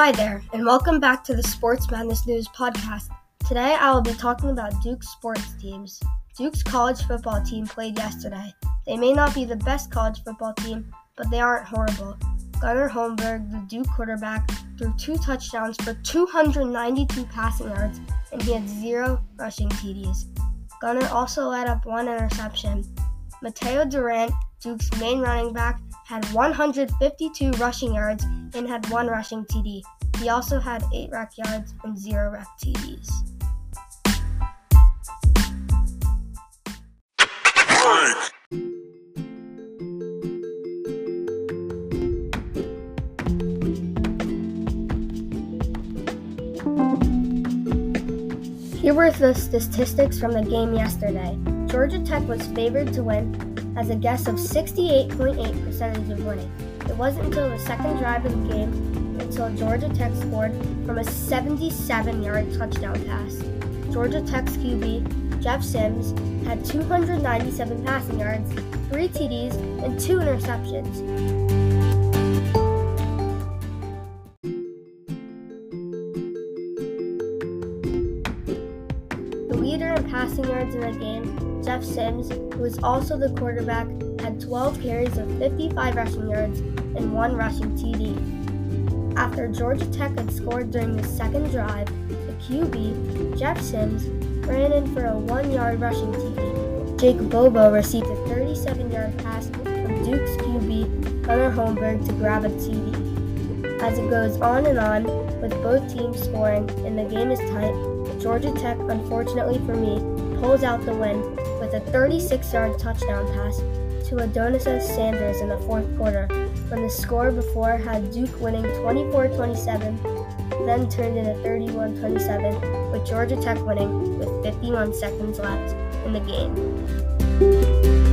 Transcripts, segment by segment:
Hi there, and welcome back to the Sports Madness News podcast. Today I will be talking about Duke's sports teams. Duke's college football team played yesterday. They may not be the best college football team, but they aren't horrible. Gunnar Holmberg, the Duke quarterback, threw two touchdowns for 292 passing yards, and he had zero rushing TDs. Gunnar also let up one interception. Mateo Durant, Duke's main running back, had 152 rushing yards and had one rushing TD. He also had 8 rec yards and 0 rec TDs. Here were the statistics from the game yesterday. Georgia Tech was favored to win has a guess of 68.8 percentage of winning. It wasn't until the second drive of the game until Georgia Tech scored from a 77-yard touchdown pass. Georgia Tech's QB, Jeff Sims, had 297 passing yards, 3 TDs, and 2 interceptions. The leader in passing yards in the game Jeff Sims, who is also the quarterback, had 12 carries of 55 rushing yards and one rushing TD. After Georgia Tech had scored during the second drive, the QB, Jeff Sims, ran in for a one yard rushing TD. Jake Bobo received a 37 yard pass from Duke's QB, Gunnar Holmberg, to grab a TD. As it goes on and on, with both teams scoring and the game is tight, Georgia Tech, unfortunately for me, pulls out the win with a 36 yard touchdown pass to Adonis Sanders in the fourth quarter, when the score before had Duke winning 24 27, then turned into 31 27, with Georgia Tech winning with 51 seconds left in the game.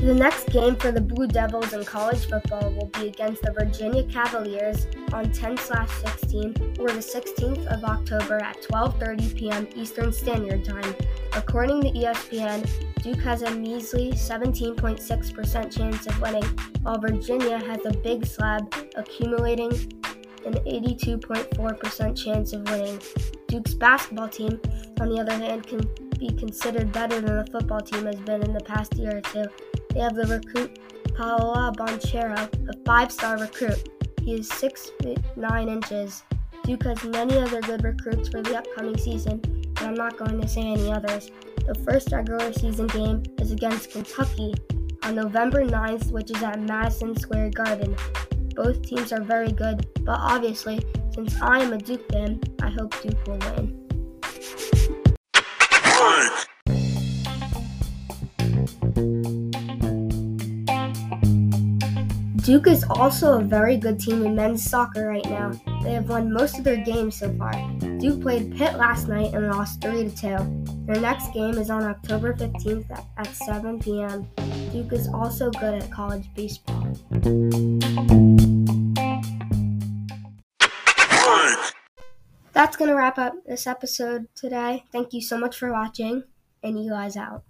The next game for the Blue Devils in college football will be against the Virginia Cavaliers on 10/16 or the 16th of October at 12:30 p.m. Eastern Standard Time. According to ESPN, Duke has a measly 17.6% chance of winning, while Virginia has a big slab accumulating an 82.4% chance of winning. Duke's basketball team, on the other hand, can be considered better than the football team has been in the past year or two. They have the recruit Paolo Banchero, a five-star recruit. He is 6 feet 9 inches. Duke has many other good recruits for the upcoming season, but I'm not going to say any others. The first regular season game is against Kentucky on November 9th, which is at Madison Square Garden. Both teams are very good, but obviously, since I am a Duke fan, I hope Duke will win. Duke is also a very good team in men's soccer right now. They have won most of their games so far. Duke played Pitt last night and lost 3 to 2. Their next game is on October 15th at 7 p.m. Duke is also good at college baseball. That's going to wrap up this episode today. Thank you so much for watching, and you guys out.